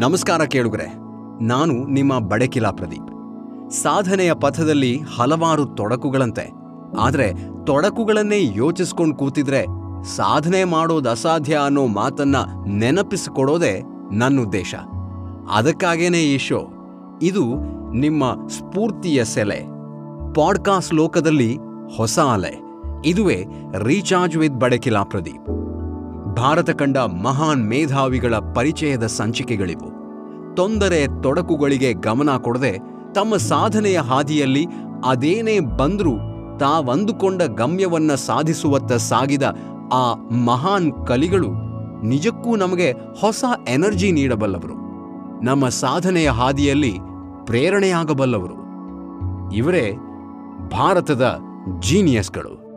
ನಮಸ್ಕಾರ ಕೇಳುಗರೆ, ನಾನು ನಿಮ್ಮ ಬಡಕಿಲಾ ಪ್ರದೀಪ್. ಸಾಧನೆಯ ಪಥದಲ್ಲಿ ಹಲವಾರು ತೊಡಕುಗಳಂತೆ, ಆದರೆ ತೊಡಕುಗಳನ್ನೇ ಯೋಚಿಸ್ಕೊಂಡು ಕೂತಿದ್ರೆ ಸಾಧನೆ ಮಾಡೋದು ಅಸಾಧ್ಯ ಅನ್ನೋ ಮಾತನ್ನ ನೆನಪಿಸಿಕೊಡೋದೇ ನನ್ನ ಉದ್ದೇಶ. ಅದಕ್ಕಾಗೇನೆ ಈ ಶೋ, ಇದು ನಿಮ್ಮ ಸ್ಫೂರ್ತಿಯ ಸೆಲೆ. ಪಾಡ್ಕಾಸ್ಟ್ ಲೋಕದಲ್ಲಿ ಹೊಸ ಅಲೆ, ಇದುವೇ ರೀಚಾರ್ಜ್ ವಿತ್ ಬಡಕಿಲಾ ಪ್ರದೀಪ್. ಭಾರತ ಕಂಡ ಮಹಾನ್ ಮೇಧಾವಿಗಳ ಪರಿಚಯದ ಸಂಚಿಕೆಗಳಿವು. ತೊಂದರೆ ತೊಡಕುಗಳಿಗೆ ಗಮನ ಕೊಡದೆ ತಮ್ಮ ಸಾಧನೆಯ ಹಾದಿಯಲ್ಲಿ ಅದೇನೇ ಬಂದರೂ ತಾವಂದುಕೊಂಡ ಗಮ್ಯವನ್ನ ಸಾಧಿಸುವತ್ತ ಸಾಗಿದ ಆ ಮಹಾನ್ ಕಲಿಗಳು ನಿಜಕ್ಕೂ ನಮಗೆ ಹೊಸ ಎನರ್ಜಿ ನೀಡಬಲ್ಲವರು. ನಮ್ಮ ಸಾಧನೆಯ ಹಾದಿಯಲ್ಲಿ ಪ್ರೇರಣೆಯಾಗಬಲ್ಲವರು. ಇವರೇ ಭಾರತದ ಜೀನಿಯಸ್ಗಳು.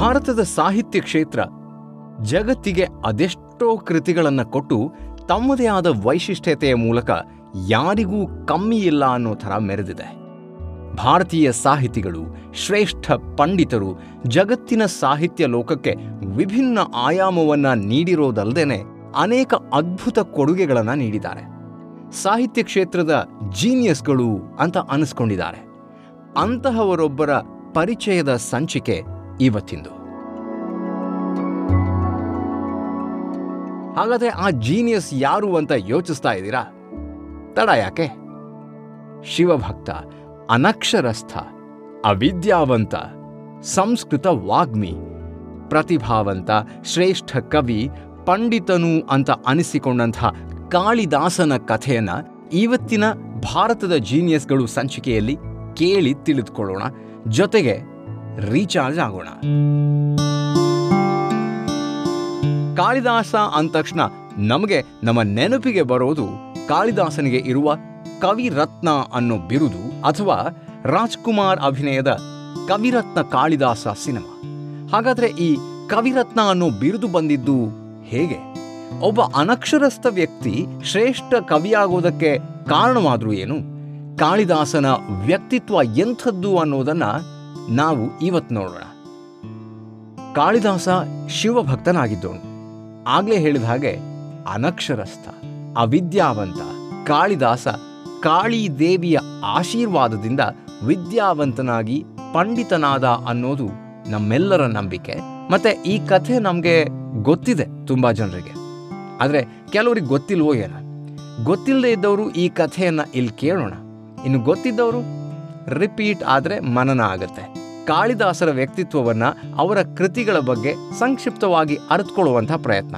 ಭಾರತದ ಸಾಹಿತ್ಯ ಕ್ಷೇತ್ರ ಜಗತ್ತಿಗೆ ಅದೆಷ್ಟೋ ಕೃತಿಗಳನ್ನು ಕೊಟ್ಟು ತಮ್ಮದೇ ಆದ ವೈಶಿಷ್ಟ್ಯತೆಯ ಮೂಲಕ ಯಾರಿಗೂ ಕಮ್ಮಿ ಇಲ್ಲ ಅನ್ನೋ ಥರ ಮೆರೆದಿದೆ. ಭಾರತೀಯ ಸಾಹಿತಿಗಳು, ಶ್ರೇಷ್ಠ ಪಂಡಿತರು ಜಗತ್ತಿನ ಸಾಹಿತ್ಯ ಲೋಕಕ್ಕೆ ವಿಭಿನ್ನ ಆಯಾಮವನ್ನು ನೀಡಿರೋದಲ್ಲದೆ ಅನೇಕ ಅದ್ಭುತ ಕೊಡುಗೆಗಳನ್ನು ನೀಡಿದ್ದಾರೆ. ಸಾಹಿತ್ಯ ಕ್ಷೇತ್ರದ ಜೀನಿಯಸ್ಗಳು ಅಂತ ಅನಿಸ್ಕೊಂಡಿದ್ದಾರೆ. ಅಂತಹವರೊಬ್ಬರ ಪರಿಚಯದ ಸಂಚಿಕೆ ಇವತ್ತಿಂದು. ಹಾಗಾದರೆ ಆ ಜೀನಿಯಸ್ ಯಾರು ಅಂತ ಯೋಚಿಸ್ತಾ ಇದ್ದೀರಾ? ತಡ ಯಾಕೆ? ಶಿವಭಕ್ತ, ಅನಕ್ಷರಸ್ಥ, ಅವಿದ್ಯಾವಂತ, ಸಂಸ್ಕೃತ ವಾಗ್ಮಿ, ಪ್ರತಿಭಾವಂತ, ಶ್ರೇಷ್ಠ ಕವಿ, ಪಂಡಿತನು ಅಂತ ಅನಿಸಿಕೊಂಡಂತಹ ಕಾಳಿದಾಸನ ಕಥೆಯನ್ನ ಇವತ್ತಿನ ಭಾರತದ ಜೀನಿಯಸ್ಗಳು ಸಂಚಿಕೆಯಲ್ಲಿ ಕೇಳಿ ತಿಳಿದುಕೊಳ್ಳೋಣ. ಜೊತೆಗೆ ರೀಚಾರ್ಜ್ ಆಗೋಣ. ಕಾಳಿದಾಸ ಅಂದ ತಕ್ಷಣ ನಮಗೆ ನಮ್ಮ ನೆನಪಿಗೆ ಬರೋದು ಕಾಳಿದಾಸನಿಗೆ ಇರುವ ಕವಿರತ್ನ ಅನ್ನೋ ಬಿರುದು ಅಥವಾ ರಾಜ್ಕುಮಾರ್ ಅಭಿನಯದ ಕವಿರತ್ನ ಕಾಳಿದಾಸ ಸಿನಿಮಾ. ಹಾಗಾದ್ರೆ ಈ ಕವಿರತ್ನ ಅನ್ನೋ ಬಿರುದು ಬಂದಿದ್ದು ಹೇಗೆ? ಒಬ್ಬ ಅನಕ್ಷರಸ್ಥ ವ್ಯಕ್ತಿ ಶ್ರೇಷ್ಠ ಕವಿಯಾಗೋದಕ್ಕೆ ಕಾರಣವಾದರೂ ಏನು? ಕಾಳಿದಾಸನ ವ್ಯಕ್ತಿತ್ವ ಎಂಥದ್ದು ಅನ್ನೋದನ್ನ ನಾವು ಇವತ್ತು ನೋಡೋಣ. ಕಾಳಿದಾಸ ಶಿವಭಕ್ತನಾಗಿದ್ದವನು. ಆಗ್ಲೇ ಹೇಳಿದ ಹಾಗೆ ಅನಕ್ಷರಸ್ಥ, ಅವಿದ್ಯಾವಂತ ಕಾಳಿದಾಸ ಕಾಳಿ ದೇವಿಯ ಆಶೀರ್ವಾದದಿಂದ ವಿದ್ಯಾವಂತನಾಗಿ ಪಂಡಿತನಾದ ಅನ್ನೋದು ನಮ್ಮೆಲ್ಲರ ನಂಬಿಕೆ. ಮತ್ತೆ ಈ ಕಥೆ ನಮಗೆ ಗೊತ್ತಿದೆ ತುಂಬಾ ಜನರಿಗೆ. ಆದರೆ ಕೆಲವರಿಗೆ ಗೊತ್ತಿಲ್ವೋ ಏನೋ. ಗೊತ್ತಿಲ್ಲದೆ ಇದ್ದವರು ಈ ಕಥೆಯನ್ನು ಇಲ್ಲಿ ಕೇಳೋಣ. ಇನ್ನು ಗೊತ್ತಿದ್ದವರು ರಿಪೀಟ್ ಆದರೆ ಮನನ ಆಗುತ್ತೆ. ಕಾಳಿದಾಸರ ವ್ಯಕ್ತಿತ್ವವನ್ನ ಅವರ ಕೃತಿಗಳ ಬಗ್ಗೆ ಸಂಕ್ಷಿಪ್ತವಾಗಿ ಅರಿತುಕೊಳ್ಳುವಂಥ ಪ್ರಯತ್ನ.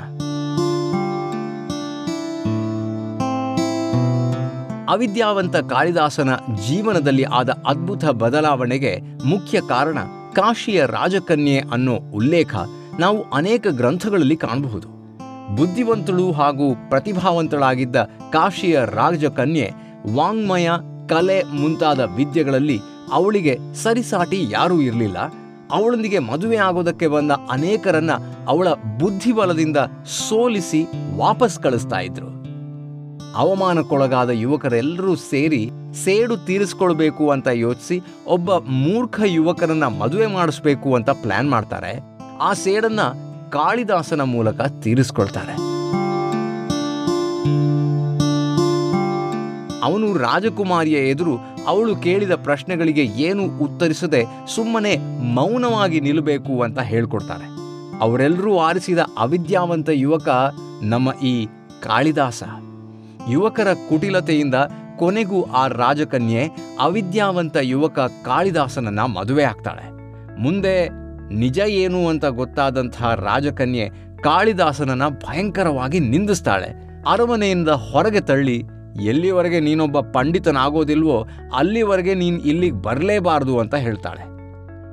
ಅವಿದ್ಯಾವಂತ ಕಾಳಿದಾಸನ ಜೀವನದಲ್ಲಿ ಆದ ಅದ್ಭುತ ಬದಲಾವಣೆಗೆ ಮುಖ್ಯ ಕಾರಣ ಕಾಶಿಯ ರಾಜಕನ್ಯೆ ಅನ್ನೋ ಉಲ್ಲೇಖ ನಾವು ಅನೇಕ ಗ್ರಂಥಗಳಲ್ಲಿ ಕಾಣಬಹುದು. ಬುದ್ಧಿವಂತಳು ಹಾಗೂ ಪ್ರತಿಭಾವಂತಳಾಗಿದ್ದ ಕಾಶಿಯ ರಾಜಕನ್ಯೆ ವಾಂಗ್ಮಯ ಕಲೆ ಮುಂತಾದ ವಿದ್ಯೆಗಳಲ್ಲಿ ಅವಳಿಗೆ ಸರಿಸಾಟಿ ಯಾರೂ ಇರಲಿಲ್ಲ. ಅವಳೊಂದಿಗೆ ಮದುವೆ ಆಗೋದಕ್ಕೆ ಬಂದ ಅನೇಕರನ್ನ ಅವಳ ಬುದ್ಧಿಬಲದಿಂದ ಸೋಲಿಸಿ ವಾಪಸ್ ಕಳಿಸ್ತಾ ಇದ್ರು. ಅವಮಾನಕ್ಕೊಳಗಾದ ಯುವಕರೆಲ್ಲರೂ ಸೇರಿ ಸೇಡು ತೀರಿಸ್ಕೊಳ್ಬೇಕು ಅಂತ ಯೋಚಿಸಿ ಒಬ್ಬ ಮೂರ್ಖ ಯುವಕರನ್ನ ಮದುವೆ ಮಾಡಿಸ್ಬೇಕು ಅಂತ ಪ್ಲಾನ್ ಮಾಡ್ತಾರೆ. ಆ ಸೇಡನ್ನ ಕಾಳಿದಾಸನ ಮೂಲಕ ತೀರಿಸ್ಕೊಳ್ತಾರೆ. ಅವನು ರಾಜಕುಮಾರಿಯ ಎದುರು ಅವಳು ಕೇಳಿದ ಪ್ರಶ್ನೆಗಳಿಗೆ ಏನು ಉತ್ತರಿಸದೆ ಸುಮ್ಮನೆ ಮೌನವಾಗಿ ನಿಲ್ಲಬೇಕು ಅಂತ ಹೇಳ್ಕೊಡ್ತಾರೆ. ಅವರೆಲ್ಲರೂ ಆರಿಸಿದ ಅವಿದ್ಯಾವಂತ ಯುವಕ ನಮ್ಮ ಈ ಕಾಳಿದಾಸ. ಯುವಕರ ಕುಟಿಲತೆಯಿಂದ ಕೊನೆಗೂ ಆ ರಾಜಕನ್ಯೆ ಅವಿದ್ಯಾವಂತ ಯುವಕ ಕಾಳಿದಾಸನನ್ನ ಮದುವೆ ಆಗ್ತಾಳೆ. ಮುಂದೆ ನಿಜ ಏನು ಅಂತ ಗೊತ್ತಾದಂತಹ ರಾಜಕನ್ಯೆ ಕಾಳಿದಾಸನನ್ನ ಭಯಂಕರವಾಗಿ ನಿಂದಿಸ್ತಾಳೆ. ಅರಮನೆಯಿಂದ ಹೊರಗೆ ತಳ್ಳಿ ಎಲ್ಲಿವರೆಗೆ ನೀನೊಬ್ಬ ಪಂಡಿತನಾಗೋದಿಲ್ವೋ ಅಲ್ಲಿವರೆಗೆ ನೀನು ಇಲ್ಲಿಗೆ ಬರಲೇಬಾರದು ಅಂತ ಹೇಳ್ತಾಳೆ.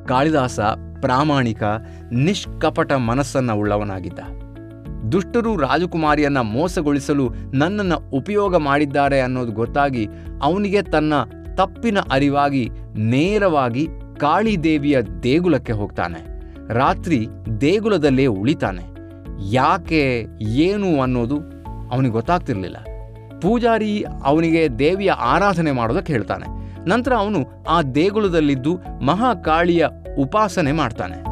ಕಾಳಿದಾಸ ಪ್ರಾಮಾಣಿಕ, ನಿಷ್ಕಪಟ ಮನಸ್ಸನ್ನು ಉಳ್ಳವನಾಗಿದ್ದ. ದುಷ್ಟರು ರಾಜಕುಮಾರಿಯನ್ನ ಮೋಸಗೊಳಿಸಲು ನನ್ನನ್ನು ಉಪಯೋಗ ಮಾಡಿದ್ದಾರೆ ಅನ್ನೋದು ಗೊತ್ತಾಗಿ ಅವನಿಗೆ ತನ್ನ ತಪ್ಪಿನ ಅರಿವಾಗಿ ನೇರವಾಗಿ ಕಾಳಿದೇವಿಯ ದೇಗುಲಕ್ಕೆ ಹೋಗ್ತಾನೆ. ರಾತ್ರಿ ದೇಗುಲದಲ್ಲೇ ಉಳಿತಾನೆ. ಯಾಕೆ, ಏನು ಅನ್ನೋದು ಅವನಿಗೆ ಗೊತ್ತಾಗ್ತಿರ್ಲಿಲ್ಲ. ಪೂಜಾರಿ ಅವನಿಗೆ ದೇವಿಯ ಆರಾಧನೆ ಮಾಡೋದಕ್ಕೆ ಹೇಳ್ತಾನೆ. ನಂತರ ಅವನು ಆ ದೇಗುಲದಲ್ಲಿದ್ದು ಮಹಾಕಾಳಿಯ ಉಪಾಸನೆ ಮಾಡ್ತಾನೆ.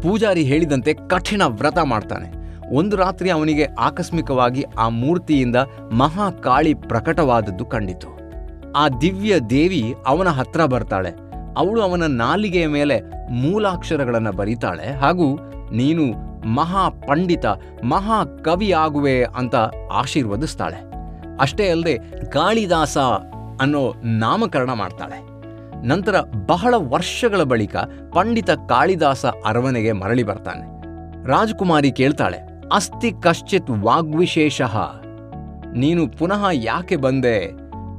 ಪೂಜಾರಿ ಹೇಳಿದಂತೆ ಕಠಿಣ ವ್ರತ ಮಾಡ್ತಾನೆ. ಒಂದು ರಾತ್ರಿ ಅವನಿಗೆ ಆಕಸ್ಮಿಕವಾಗಿ ಆ ಮೂರ್ತಿಯಿಂದ ಮಹಾಕಾಳಿ ಪ್ರಕಟವಾದದ್ದು ಕಂಡಿತು. ಆ ದಿವ್ಯ ದೇವಿ ಅವನ ಹತ್ರ ಬರ್ತಾಳೆ. ಅವಳು ಅವನ ನಾಲಿಗೆಯ ಮೇಲೆ ಮೂಲಾಕ್ಷರಗಳನ್ನು ಬರೀತಾಳೆ. ಹಾಗೂ ನೀನು ಮಹಾ ಪಂಡಿತ, ಮಹಾ ಕವಿ ಆಗುವೆ ಅಂತ ಆಶೀರ್ವದಿಸ್ತಾಳೆ. ಅಷ್ಟೇ ಅಲ್ಲದೆ ಕಾಳಿದಾಸ ಅನ್ನೋ ನಾಮಕರಣ ಮಾಡ್ತಾಳೆ. ನಂತರ ಬಹಳ ವರ್ಷಗಳ ಬಳಿಕ ಪಂಡಿತ ಕಾಳಿದಾಸ ಅರಮನೆಗೆ ಮರಳಿ ಬರ್ತಾನೆ. ರಾಜಕುಮಾರಿ ಕೇಳ್ತಾಳೆ, ಅಸ್ತಿ ಕಶ್ಚಿತ್ ವಾಗ್ವಿಶೇಷ. ನೀನು ಪುನಃ ಯಾಕೆ ಬಂದೆ?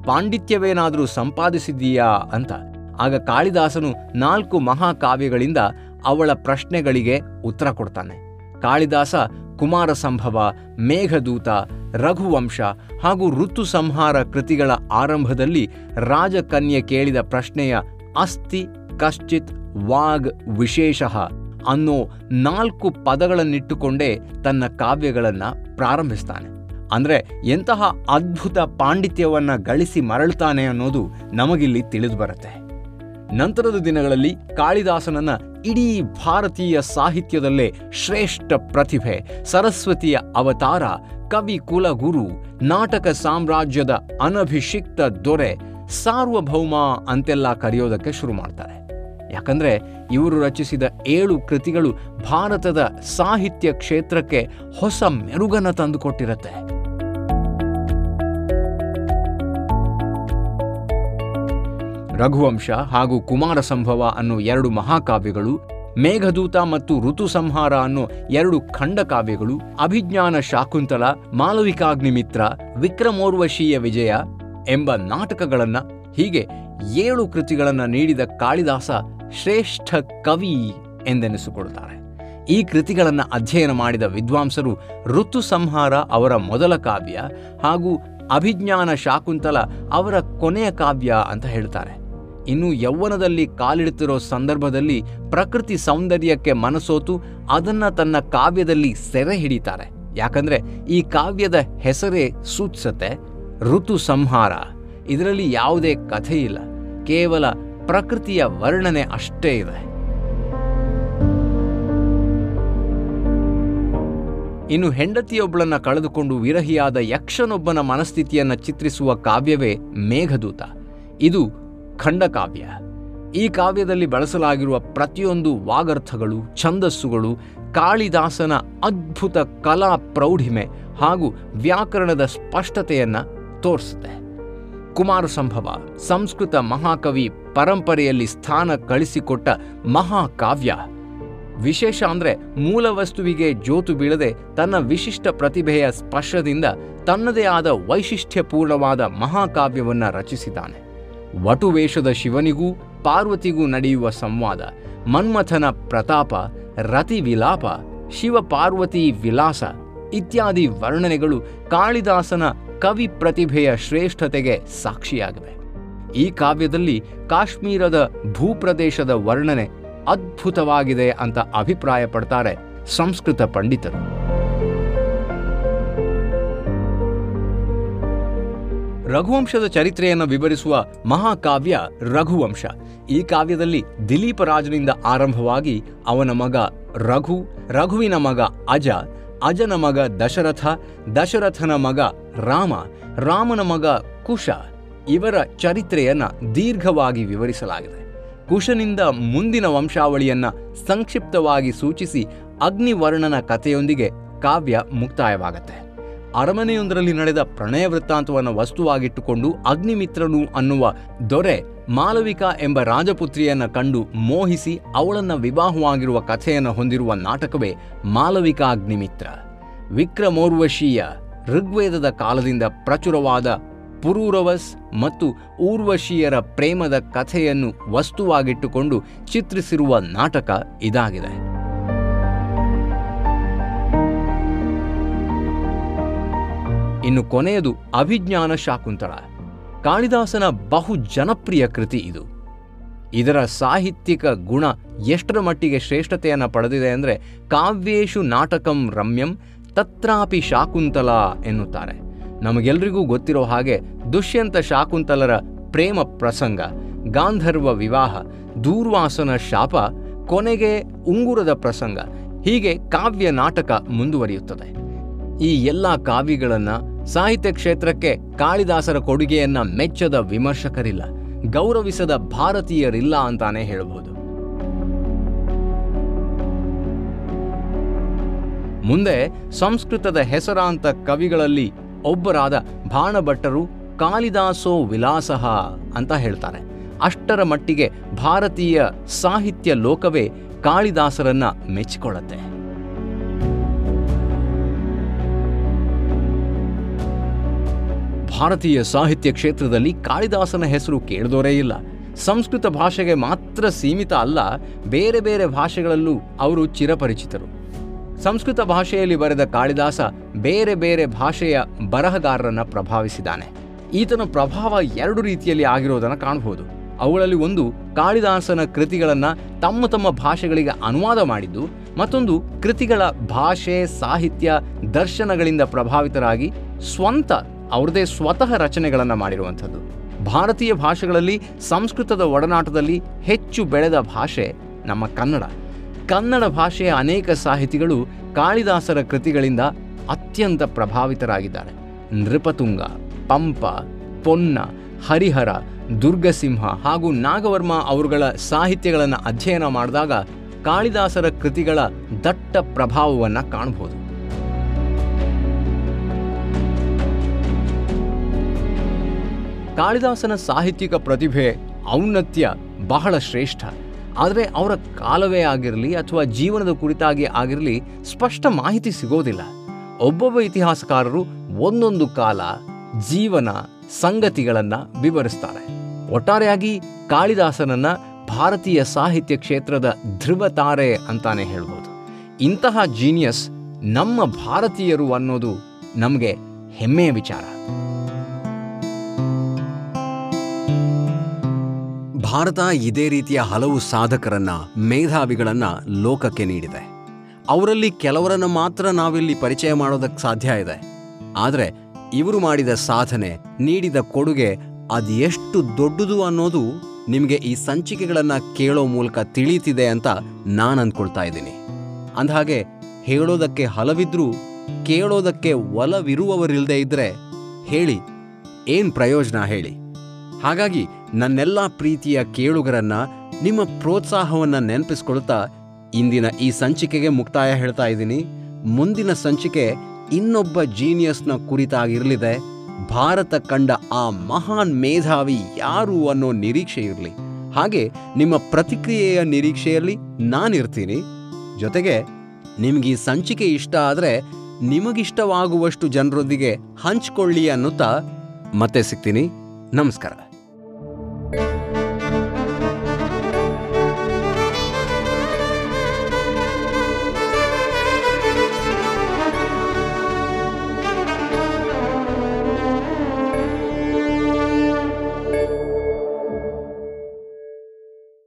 ಪಾಂಡಿತ್ಯವೇನಾದರೂ ಸಂಪಾದಿಸಿದ್ದೀಯಾ? ಅಂತ. ಆಗ ಕಾಳಿದಾಸನು ನಾಲ್ಕು ಮಹಾಕಾವ್ಯಗಳಿಂದ ಅವಳ ಪ್ರಶ್ನೆಗಳಿಗೆ ಉತ್ತರ ಕೊಡ್ತಾನೆ. ಕಾಳಿದಾಸ ಕುಮಾರ ಸಂಭವ ಮೇಘದೂತ, ರಘುವಂಶ ಹಾಗೂ ಋತು ಸಂಹಾರ ಕೃತಿಗಳ ಆರಂಭದಲ್ಲಿ ರಾಜಕನ್ಯೆ ಕೇಳಿದ ಪ್ರಶ್ನೆಯ ಅಸ್ತಿ, ಕಶ್ಚಿತ್, ವಾಗ್ ವಿಶೇಷ ಅನ್ನೋ ನಾಲ್ಕು ಪದಗಳನ್ನಿಟ್ಟುಕೊಂಡೇ ತನ್ನ ಕಾವ್ಯಗಳನ್ನು ಪ್ರಾರಂಭಿಸ್ತಾನೆ. ಅಂದ್ರೆ ಎಂತಹ ಅದ್ಭುತ ಪಾಂಡಿತ್ಯವನ್ನ ಗಳಿಸಿ ಮರಳ್ತಾನೆ ಅನ್ನೋದು ನಮಗಿಲ್ಲಿ ತಿಳಿದು ಬರುತ್ತೆ. ನಂತರದ ದಿನಗಳಲ್ಲಿ ಕಾಳಿದಾಸನನ್ನ ಇಡೀ ಭಾರತೀಯ ಸಾಹಿತ್ಯದಲ್ಲೇ ಶ್ರೇಷ್ಠ ಪ್ರತಿಭೆ, ಸರಸ್ವತಿಯ ಅವತಾರ, ಕವಿ ಕುಲಗುರು, ನಾಟಕ ಸಾಮ್ರಾಜ್ಯದ ಅನಭಿಷಿಕ್ತ ದೊರೆ ಸಾರ್ವಭೌಮ ಅಂತೆಲ್ಲ ಕರೆಯೋದಕ್ಕೆ ಶುರು ಮಾಡ್ತಾರೆ. ಯಾಕಂದರೆ ಇವರು ರಚಿಸಿದ ಏಳು ಕೃತಿಗಳು ಭಾರತದ ಸಾಹಿತ್ಯ ಕ್ಷೇತ್ರಕ್ಕೆ ಹೊಸ ಮೆರುಗನ್ನು ತಂದುಕೊಟ್ಟಿರತ್ತೆ. ರಘುವಂಶ ಹಾಗೂ ಕುಮಾರ ಸಂಭವ ಅನ್ನೋ ಎರಡು ಮಹಾಕಾವ್ಯಗಳು, ಮೇಘದೂತ ಮತ್ತು ಋತು ಸಂಹಾರ ಅನ್ನೋ ಎರಡು ಖಂಡಕಾವ್ಯಗಳು, ಅಭಿಜ್ಞಾನ ಶಾಕುಂತಲ, ಮಾಲವಿಕಾಗ್ನಿಮಿತ್ರ, ವಿಕ್ರಮೋರ್ವಶೀಯ ವಿಜಯ ಎಂಬ ನಾಟಕಗಳನ್ನ ಹೀಗೆ ಏಳು ಕೃತಿಗಳನ್ನ ನೀಡಿದ ಕಾಳಿದಾಸ ಶ್ರೇಷ್ಠ ಕವಿ ಎಂದೆನಿಸಿಕೊಳ್ತಾರೆ. ಈ ಕೃತಿಗಳನ್ನು ಅಧ್ಯಯನ ಮಾಡಿದ ವಿದ್ವಾಂಸರು ಋತು ಸಂಹಾರ ಅವರ ಮೊದಲ ಕಾವ್ಯ ಹಾಗೂ ಅಭಿಜ್ಞಾನ ಶಾಕುಂತಲ ಅವರ ಕೊನೆಯ ಕಾವ್ಯ ಅಂತ ಹೇಳ್ತಾರೆ. ಇನ್ನು ಯೌವನದಲ್ಲಿ ಕಾಲಿಡುತ್ತಿರೋ ಸಂದರ್ಭದಲ್ಲಿ ಪ್ರಕೃತಿ ಸೌಂದರ್ಯಕ್ಕೆ ಮನಸೋತು ಅದನ್ನ ತನ್ನ ಕಾವ್ಯದಲ್ಲಿ ಸೆರೆ ಹಿಡಿತಾರೆ. ಯಾಕಂದ್ರೆ ಈ ಕಾವ್ಯದ ಹೆಸರೇ ಸೂಚಿಸುತ್ತೆ ಋತು ಸಂಹಾರ. ಇದರಲ್ಲಿ ಯಾವುದೇ ಕಥೆ ಇಲ್ಲ. ಕೇವಲ ಪ್ರಕೃತಿಯ ವರ್ಣನೆ ಅಷ್ಟೇ ಇದೆ. ಇನ್ನು ಹೆಂಡತಿಯೊಬ್ಬಳನ್ನ ಕಳೆದುಕೊಂಡು ವಿರಹಿಯಾದ ಯಕ್ಷನೊಬ್ಬನ ಮನಸ್ಥಿತಿಯನ್ನ ಚಿತ್ರಿಸುವ ಕಾವ್ಯವೇ ಮೇಘದೂತ. ಇದು ಖಂಡಕಾವ್ಯ. ಈ ಕಾವ್ಯದಲ್ಲಿ ಬಳಸಲಾಗಿರುವ ಪ್ರತಿಯೊಂದು ವಾಗರ್ಥಗಳು, ಛಂದಸ್ಸುಗಳು, ಕಾಳಿದಾಸನ ಅದ್ಭುತ ಕಲಾ ಪ್ರೌಢಿಮೆ ಹಾಗೂ ವ್ಯಾಕರಣದ ಸ್ಪಷ್ಟತೆಯನ್ನು ತೋರಿಸುತ್ತೆ. ಕುಮಾರ ಸಂಭವ ಸಂಸ್ಕೃತ ಮಹಾಕವಿ ಪರಂಪರೆಯಲ್ಲಿ ಸ್ಥಾನ ಕಳಿಸಿಕೊಟ್ಟ ಮಹಾಕಾವ್ಯ. ವಿಶೇಷ ಅಂದರೆ ಮೂಲ ವಸ್ತುವಿಗೆ ಜೋತು ಬೀಳದೆ ತನ್ನ ವಿಶಿಷ್ಟ ಪ್ರತಿಭೆಯ ಸ್ಪರ್ಶದಿಂದ ತನ್ನದೇ ಆದ ವೈಶಿಷ್ಟ್ಯಪೂರ್ಣವಾದ ಮಹಾಕಾವ್ಯವನ್ನು ರಚಿಸಿದ್ದಾನೆ. ವಟುವೇಷದ ಶಿವನಿಗೂ ಪಾರ್ವತಿಗೂ ನಡೆಯುವ ಸಂವಾದ, ಮನ್ಮಥನ ಪ್ರತಾಪ ರತಿ ವಿಲಾಪ ಶಿವ ಪಾರ್ವತಿ ವಿಲಾಸ ಇತ್ಯಾದಿ ವರ್ಣನೆಗಳು ಕಾಳಿದಾಸನ ಕವಿ ಪ್ರತಿಭೆಯ ಶ್ರೇಷ್ಠತೆಗೆ ಸಾಕ್ಷಿಯಾಗಿವೆ. ಈ ಕಾವ್ಯದಲ್ಲಿ ಕಾಶ್ಮೀರದ ಭೂಪ್ರದೇಶದ ವರ್ಣನೆ ಅದ್ಭುತವಾಗಿದೆ ಅಂತ ಅಭಿಪ್ರಾಯಪಡ್ತಾರೆ ಸಂಸ್ಕೃತ ಪಂಡಿತರು. ರಘುವಂಶದ ಚರಿತ್ರೆಯನ್ನು ವಿವರಿಸುವ ಮಹಾಕಾವ್ಯ ರಘುವಂಶ. ಈ ಕಾವ್ಯದಲ್ಲಿ ದಿಲೀಪ ರಾಜನಿಂದ ಆರಂಭವಾಗಿ ಅವನ ಮಗ ರಘು, ರಘುವಿನ ಮಗ ಅಜ, ಅಜನ ಮಗ ದಶರಥ, ದಶರಥನ ಮಗ ರಾಮ, ರಾಮನ ಮಗ ಕುಶ ಇವರ ಚರಿತ್ರೆಯನ್ನು ದೀರ್ಘವಾಗಿ ವಿವರಿಸಲಾಗಿದೆ. ಕುಶನಿಂದ ಮುಂದಿನ ವಂಶಾವಳಿಯನ್ನ ಸಂಕ್ಷಿಪ್ತವಾಗಿ ಸೂಚಿಸಿ ಅಗ್ನಿವರ್ಣನ ಕಥೆಯೊಂದಿಗೆ ಕಾವ್ಯ ಮುಕ್ತಾಯವಾಗತ್ತೆ. ಅರಮನೆಯೊಂದರಲ್ಲಿ ನಡೆದ ಪ್ರಣಯ ವೃತ್ತಾಂತವನ್ನು ವಸ್ತುವಾಗಿಟ್ಟುಕೊಂಡು ಅಗ್ನಿಮಿತ್ರನು ಅನ್ನುವ ದೊರೆ ಮಾಲವಿಕಾ ಎಂಬ ರಾಜಪುತ್ರಿಯನ್ನ ಕಂಡು ಮೋಹಿಸಿ ಅವಳನ್ನ ವಿವಾಹವಾಗಿರುವ ಕಥೆಯನ್ನು ಹೊಂದಿರುವ ನಾಟಕವೇ ಮಾಲವಿಕಾ ಅಗ್ನಿಮಿತ್ರ. ವಿಕ್ರಮೋರ್ವಶೀಯ ಋಗ್ವೇದದ ಕಾಲದಿಂದ ಪ್ರಚುರವಾದ ಪುರೂರವಸ್ ಮತ್ತು ಊರ್ವಶೀಯರ ಪ್ರೇಮದ ಕಥೆಯನ್ನು ವಸ್ತುವಾಗಿಟ್ಟುಕೊಂಡು ಚಿತ್ರಿಸಿರುವ ನಾಟಕ ಇದಾಗಿದೆ. ಇನ್ನು ಕೊನೆಯದು ಅಭಿಜ್ಞಾನ ಶಾಕುಂತಳ. ಕಾಳಿದಾಸನ ಬಹು ಜನಪ್ರಿಯ ಕೃತಿ ಇದು. ಇದರ ಸಾಹಿತ್ಯಿಕ ಗುಣ ಎಷ್ಟರ ಮಟ್ಟಿಗೆ ಶ್ರೇಷ್ಠತೆಯನ್ನು ಪಡೆದಿದೆ ಅಂದರೆ ಕಾವ್ಯೇಶು ನಾಟಕಂ ರಮ್ಯಂ ತತ್ರಾಪಿ ಶಾಕುಂತಲ ಎನ್ನುತ್ತಾರೆ. ನಮಗೆಲ್ರಿಗೂ ಗೊತ್ತಿರೋ ಹಾಗೆ ದುಷ್ಯಂತ ಶಾಕುಂತಲರ ಪ್ರೇಮ ಪ್ರಸಂಗ, ಗಾಂಧರ್ವ ವಿವಾಹ, ದೂರ್ವಾಸನ ಶಾಪ, ಕೊನೆಗೆ ಉಂಗುರದ ಪ್ರಸಂಗ ಹೀಗೆ ಕಾವ್ಯ ನಾಟಕ ಮುಂದುವರಿಯುತ್ತದೆ. ಈ ಎಲ್ಲ ಕಾವ್ಯಗಳನ್ನು ಸಾಹಿತ್ಯ ಕ್ಷೇತ್ರಕ್ಕೆ ಕಾಳಿದಾಸರ ಕೊಡುಗೆಯನ್ನ ಮೆಚ್ಚದ ವಿಮರ್ಶಕರಿಲ್ಲ, ಗೌರವಿಸದ ಭಾರತೀಯರಿಲ್ಲ ಅಂತಾನೆ ಹೇಳಬಹುದು ಮುಂದೆ ಸಂಸ್ಕೃತದ ಹೆಸರಾಂತ ಕವಿಗಳಲ್ಲಿ ಒಬ್ಬರಾದ ಭಾಣಭಟ್ಟರು ಕಾಳಿದಾಸೋ ವಿಲಾಸಃ ಅಂತ ಹೇಳ್ತಾರೆ. ಅಷ್ಟರ ಮಟ್ಟಿಗೆ ಭಾರತೀಯ ಸಾಹಿತ್ಯ ಲೋಕವೇ ಕಾಳಿದಾಸರನ್ನ ಮೆಚ್ಚಿಕೊಳ್ಳುತ್ತೆ. ಭಾರತೀಯ ಸಾಹಿತ್ಯ ಕ್ಷೇತ್ರದಲ್ಲಿ ಕಾಳಿದಾಸನ ಹೆಸರು ಕೇಳಿದೋರೇ ಇಲ್ಲ. ಸಂಸ್ಕೃತ ಭಾಷೆಗೆ ಮಾತ್ರ ಸೀಮಿತ ಅಲ್ಲ, ಬೇರೆ ಬೇರೆ ಭಾಷೆಗಳಲ್ಲೂ ಅವರು ಚಿರಪರಿಚಿತರು. ಸಂಸ್ಕೃತ ಭಾಷೆಯಲ್ಲಿ ಬರೆದ ಕಾಳಿದಾಸ ಬೇರೆ ಬೇರೆ ಭಾಷೆಯ ಬರಹಗಾರರನ್ನು ಪ್ರಭಾವಿಸಿದ್ದಾನೆ. ಈತನ ಪ್ರಭಾವ ಎರಡು ರೀತಿಯಲ್ಲಿ ಆಗಿರೋದನ್ನು ಕಾಣಬಹುದು ಅವುಗಳಲ್ಲಿ ಒಂದು ಕಾಳಿದಾಸನ ಕೃತಿಗಳನ್ನು ತಮ್ಮ ತಮ್ಮ ಭಾಷೆಗಳಿಗೆ ಅನುವಾದ ಮಾಡಿದ್ದು, ಮತ್ತೊಂದು ಕೃತಿಗಳ ಭಾಷೆ, ಸಾಹಿತ್ಯ, ದರ್ಶನಗಳಿಂದ ಪ್ರಭಾವಿತರಾಗಿ ಸ್ವಂತ ಅವ್ರದೇ ಸ್ವತಃ ರಚನೆಗಳನ್ನು ಮಾಡಿರುವಂಥದ್ದು. ಭಾರತೀಯ ಭಾಷೆಗಳಲ್ಲಿ ಸಂಸ್ಕೃತದ ಒಡನಾಟದಲ್ಲಿ ಹೆಚ್ಚು ಬೆಳೆದ ಭಾಷೆ ನಮ್ಮ ಕನ್ನಡ. ಕನ್ನಡ ಭಾಷೆಯ ಅನೇಕ ಸಾಹಿತಿಗಳು ಕಾಳಿದಾಸರ ಕೃತಿಗಳಿಂದ ಅತ್ಯಂತ ಪ್ರಭಾವಿತರಾಗಿದ್ದಾರೆ. ನೃಪತುಂಗ, ಪಂಪ, ಪೊನ್ನ, ಹರಿಹರ, ದುರ್ಗಸಿಂಹ ಹಾಗೂ ನಾಗವರ್ಮ ಅವರುಗಳ ಸಾಹಿತ್ಯಗಳನ್ನು ಅಧ್ಯಯನ ಮಾಡಿದಾಗ ಕಾಳಿದಾಸರ ಕೃತಿಗಳ ದಟ್ಟ ಪ್ರಭಾವವನ್ನು ಕಾಣಬಹುದು ಕಾಳಿದಾಸನ ಸಾಹಿತ್ಯಿಕ ಪ್ರತಿಭೆ, ಔನ್ನತ್ಯ ಬಹಳ ಶ್ರೇಷ್ಠ. ಆದರೆ ಅವರ ಕಾಲವೇ ಆಗಿರಲಿ ಅಥವಾ ಜೀವನದ ಕುರಿತಾಗಿ ಆಗಿರಲಿ ಸ್ಪಷ್ಟ ಮಾಹಿತಿ ಸಿಗೋದಿಲ್ಲ. ಒಬ್ಬೊಬ್ಬ ಇತಿಹಾಸಕಾರರು ಒಂದೊಂದು ಕಾಲ ಜೀವನ, ಸಂಗತಿಗಳನ್ನು ವಿವರಿಸ್ತಾರೆ. ಒಟ್ಟಾರೆಯಾಗಿ ಕಾಳಿದಾಸನನ್ನ ಭಾರತೀಯ ಸಾಹಿತ್ಯ ಕ್ಷೇತ್ರದ ಧ್ರುವ ತಾರೆ ಅಂತಾನೆ ಹೇಳ್ಬೋದು. ಇಂತಹ ಜೀನಿಯಸ್ ನಮ್ಮ ಭಾರತೀಯರು ಅನ್ನೋದು ನಮಗೆ ಹೆಮ್ಮೆಯ ವಿಚಾರ. ಭಾರತ ಇದೇ ರೀತಿಯ ಹಲವು ಸಾಧಕರನ್ನ, ಮೇಧಾವಿಗಳನ್ನ ಲೋಕಕ್ಕೆ ನೀಡಿದೆ. ಅವರಲ್ಲಿ ಕೆಲವರನ್ನ ಮಾತ್ರ ನಾವಿಲ್ಲಿ ಪರಿಚಯ ಮಾಡೋದಕ್ಕೆ ಸಾಧ್ಯ ಇದೆ. ಆದರೆ, ಇವರು ಮಾಡಿದ ಸಾಧನೆ, ನೀಡಿದ ಕೊಡುಗೆ ಅದೆಷ್ಟು ದೊಡ್ಡದು ಅನ್ನೋದು ನಿಮಗೆ ಈ ಸಂಚಿಕೆಗಳನ್ನು ಕೇಳೋ ಮೂಲಕ ತಿಳಿತಿದೆ ಅಂತ ನಾನು ಅಂದ್ಕೊಳ್ತಾ ಇದ್ದೀನಿ. ಅಂದಹಾಗೆ, ಹೇಳೋದಕ್ಕೆ ಹಲವಿದ್ರೂ, ಕೇಳೋದಕ್ಕೆ ಒಲವಿರುವವರಿಲ್ಲದೆ ಇದ್ರೆ ಹೇಳಿ, ಏನು ಪ್ರಯೋಜನ ಹೇಳಿ. ಹಾಗಾಗಿ ನನ್ನೆಲ್ಲ ಪ್ರೀತಿಯ ಕೇಳುಗರನ್ನ ನಿಮ್ಮ ಪ್ರೋತ್ಸಾಹವನ್ನ ನೆನಪಿಸ್ಕೊಳ್ತಾ ಇಂದಿನ ಈ ಸಂಚಿಕೆಗೆ ಮುಕ್ತಾಯ ಹೇಳ್ತಾ ಇದ್ದೀನಿ. ಮುಂದಿನ ಸಂಚಿಕೆ ಇನ್ನೊಬ್ಬ ಜೀನಿಯಸ್ನ ಕುರಿತಾಗಿರಲಿದೆ. ಭಾರತ ಕಂಡ ಆ ಮಹಾನ್ ಮೇಧಾವಿ ಯಾರು ಅನ್ನೋ ನಿರೀಕ್ಷೆ ಇರಲಿ. ಹಾಗೆ ನಿಮ್ಮ ಪ್ರತಿಕ್ರಿಯೆಯ ನಿರೀಕ್ಷೆಯಲ್ಲಿ ನಾನಿರ್ತೀನಿ. ಜೊತೆಗೆ ನಿಮ್ಗೆ ಈ ಸಂಚಿಕೆ ಇಷ್ಟ ಆದರೆ ನಿಮಗಿಷ್ಟವಾಗುವಷ್ಟು ಜನರೊಂದಿಗೆ ಹಂಚ್ಕೊಳ್ಳಿ ಅನ್ನುತ್ತಾ ಮತ್ತೆ ಸಿಗ್ತೀನಿ. ನಮಸ್ಕಾರ.